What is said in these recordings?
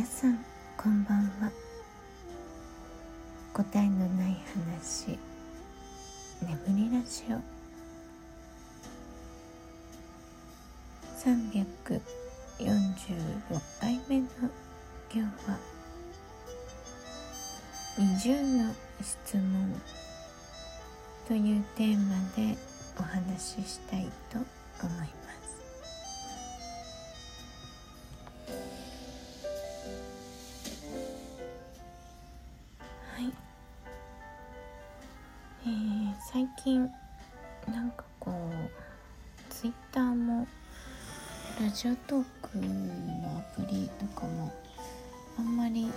皆さんこんばんは。答えのない話。眠りラジオ。3最近なんかこうツイッターもラジオトークのアプリとかもあんまり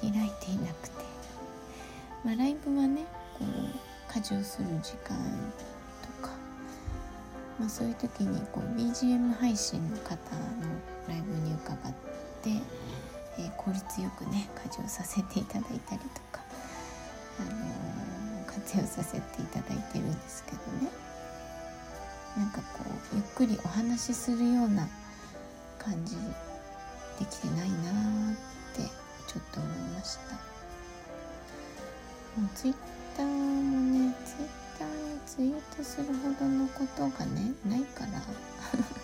開いていなくて。まあライブはねこう家事をする時間とか、まあ、そういう時にこう BGM 配信の方のライブに伺って、えー、効率よくね家事をさせていただいたりとか、あのー、活用させていただいてるんですけどね。なんかこうゆっくりお話しするような感じできてないなーってちょっと思いました。もうツイッターもねツイッターにツイートするほどのことがねないから。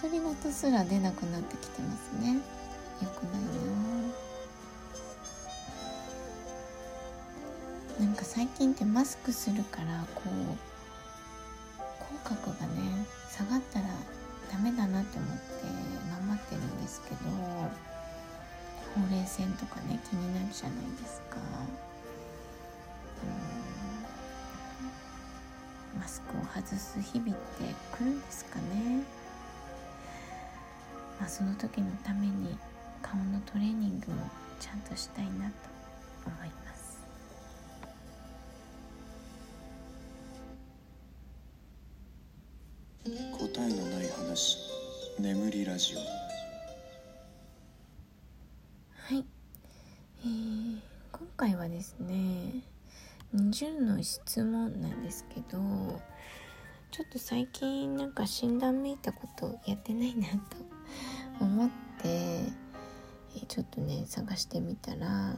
独り言すら出なくなってきてますね。よくないななんか最近ってマスクするからこう口角がね下がったらダメだなって思って頑張ってるんですけどほうれい線とかね気になるじゃないですか。マスクを外す日々って来るんですかね。まあその時のために顔のトレーニングもちゃんとしたいなと思います。眠りラジオ。はい、えー、今回はですね20の質問なんですけどちょっと最近なんか診断めいたことやってないなと思って、えーちょっとね探してみたら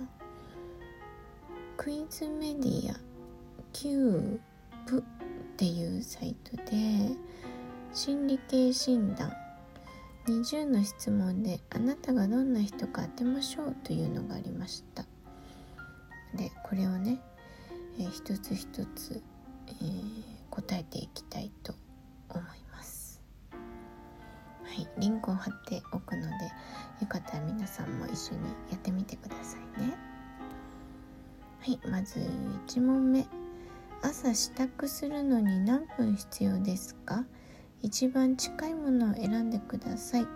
クイズメディアキューブっていうサイトで心理系診断20の質問であなたがどんな人か当てましょうというのがありました。でこれをね、えー一つ一つ、えー答えていきたいと思います。はいリンクを貼っておくのでよかったら皆さんも一緒にやってみてくださいね。はいまず1問目。朝支度するのに何分必要ですか？一番近いものを選んでください。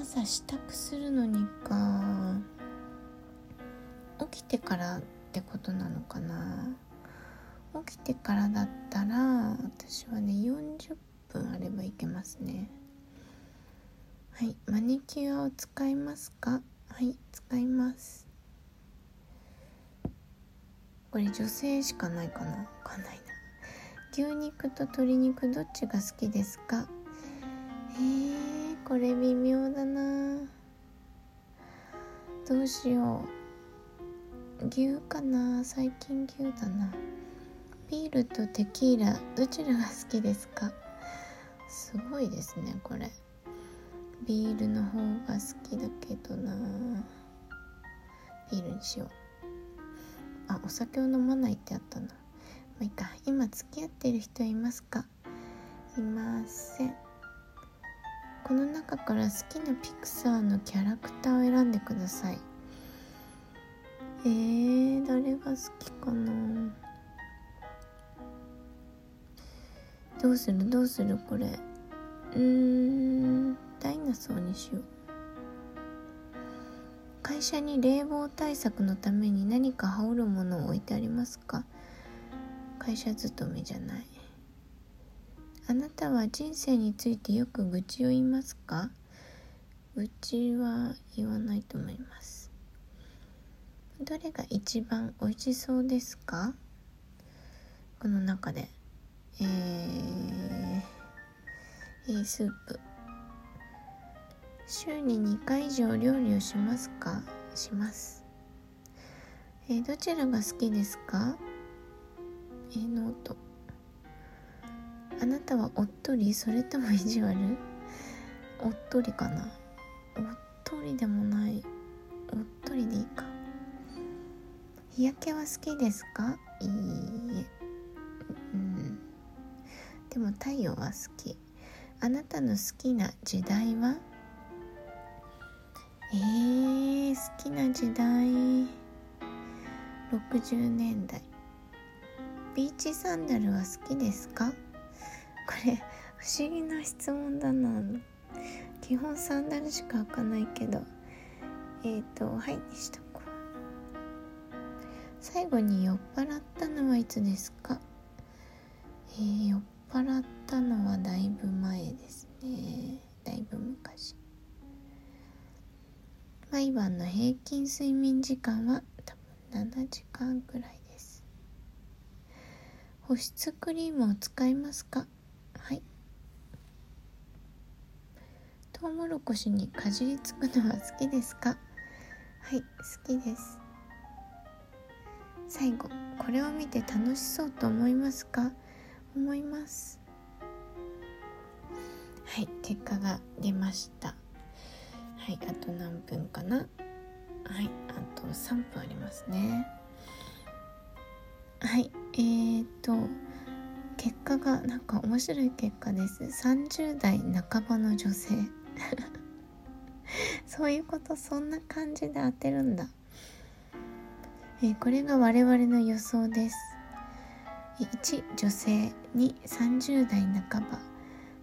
朝支度するのにか起きてからってことなのかな。起きてからだったら私はね40分あればいけますね。はいマニキュアを使いますか？はい使います。これ女性しかないかな？わかんないな。牛肉と鶏肉どっちが好きですか？えー、これ微妙だな。どうしよう。牛かな？最近牛だな。ビールとテキーラどちらが好きですか？すごいですねこれ。ビールの方が好きだけどな。ビールにしよう。あお酒を飲まないってあったな。まあいいか今付き合ってる人いますか？いません。この中から好きなピクサーのキャラクターを選んでください。えー、誰が好きかな？どうする？どうする？これ。うーんダイナソーにしよう。会社に冷房対策のために何か羽織るものを置いてありますか？会社勤めじゃない。あなたは人生についてよく愚痴を言いますか？愚痴は言わないと思います。どれが一番美味しそうですか？この中で。えー、えースープ。週に2回以上料理をしますか？します。えーどちらが好きですか？えーノートあなたはおっとり？それとも意地悪？おっとりかな？おっとりでもない。おっとりでいいか。日焼けは好きですか？いいえ。うん。でも太陽は好き。あなたの好きな時代は？えー、好きな時代。60年代。ビーチサンダルは好きですか？これ不思議な質問だな。基本サンダルしか履かないけどえっ、ー、とはいにしとこう。最後に酔っ払ったのはいつですか？えー、酔っ払ったのはだいぶ前ですね。だいぶ昔。毎晩の平均睡眠時間は多分7時間くらい。です保湿クリームを使いますか？はい。トウモロコシにかじりつくのは好きですか？はい好きです。最後これを見て楽しそうと思いますか？思います。はい結果が出ました。はいあと何分かな？はいあと3分ありますね。はい。えーと結果がなんか面白い結果です。30代半ばの女性。そういうことそんな感じで当てるんだ、えーこれが我々の予想です。1女性2 30代半ば。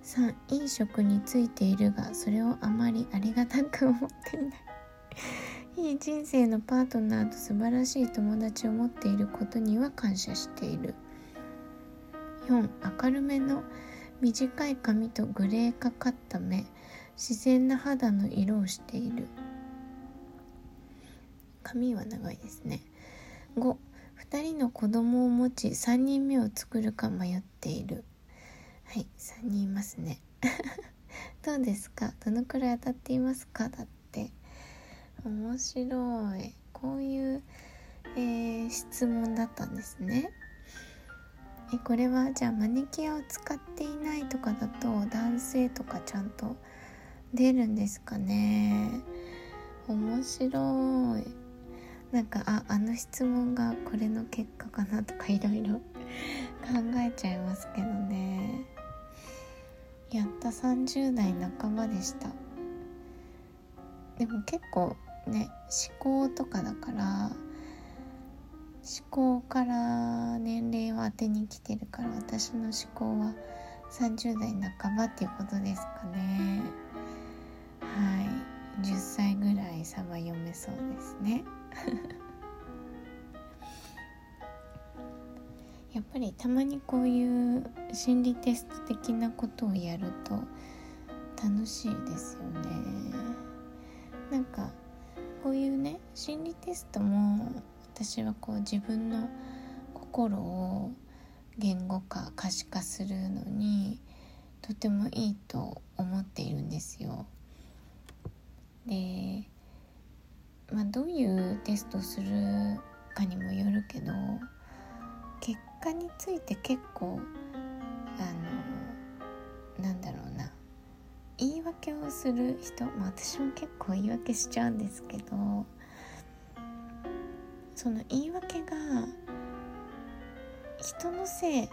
3飲食についているがそれをあまりありがたく思っていない。いい人生のパートナーと素晴らしい友達を持っていることには感謝している。4明るめの短い髪とグレーかかった目。自然な肌の色をしている。髪は長いですね。5 2人の子供を持ち3人目を作るか迷っている。はい3人いますね。どうですか？どのくらい当たっていますか？だって。面白い。こういう、えー質問だったんですね。えこれはじゃあマニキュアを使っていないとかだと男性とかちゃんと出るんですかね。面白い。なんかああの質問がこれの結果かなとかいろいろ 考えちゃいますけどね。やった。30代半ばでした。でも結構ね思考とかだから思考から年齢を当てに来てるから私の思考は30代半ばっていうことですかね。はい。10歳ぐらい差は読めそうですね。やっぱりたまにこういう心理テスト的なことをやると楽しいですよね。なんかこういうね心理テストも私はこう自分の心を言語化可視化するのにとてもいいと思っているんですよ。でまあどういうテストをするかにもよるけど結果について結構あの言い訳をする人、まあ、私も結構言い訳しちゃうんですけどその言い訳が人のせい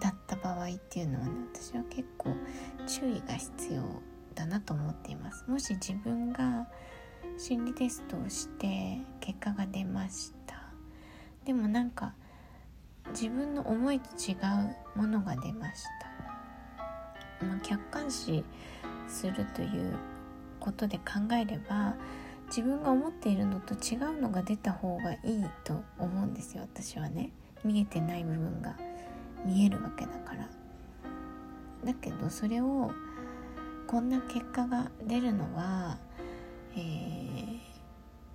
だった場合っていうのはね私は結構注意が必要だなと思っています。もし自分が心理テストをして結果が出ました。でもなんか自分の思いと違うものが出ました、まあ、客観視するということで考えれば自分が思っているのと違うのが出た方がいいと思うんですよ私はね。見えてない部分が見えるわけだから。だけどそれをこんな結果が出るのは、えー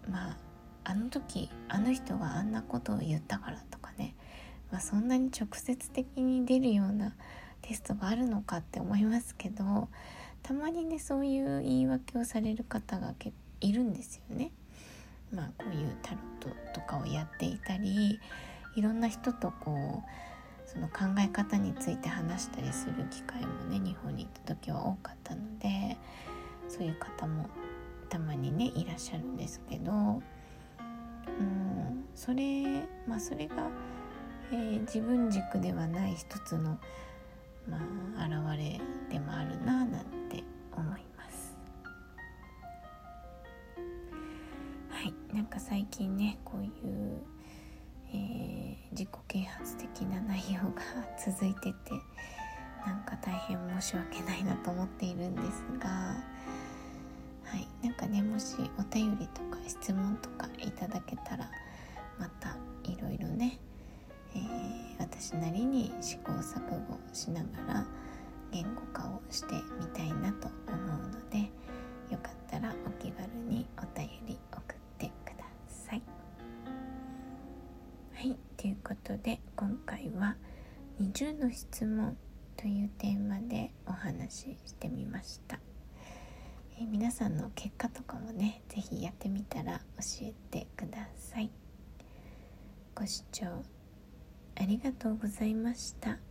まああの時あの人があんなことを言ったからとかね、まあ、そんなに直接的に出るようなテストがあるのかって思いますけどたまにねそういう言い訳をされる方が結いるんですよね。まあこういうタロットとかをやっていたりいろんな人とこうその考え方について話したりする機会もね日本に行った時は多かったのでそういう方もたまにねいらっしゃるんですけどうんそれまあそれが、えー、自分軸ではない一つのまあ現れでもあるななんて思います。はいなんか最近ねこういう、えー、自己啓発的な内容が続いててなんか大変申し訳ないなと思っているんですが。はい、なんかねもしお便りとか質問とかいただけたらまたいろいろね、えー、私なりに試行錯誤しながら言語化をしてみたいなと思うのでよかったらお気軽にお便り送ってください。はいということで今回は「20の質問」というテーマでお話ししてみました。え皆さんの結果とかもね是非やってみたら教えてくださいご視聴ありがとうございました。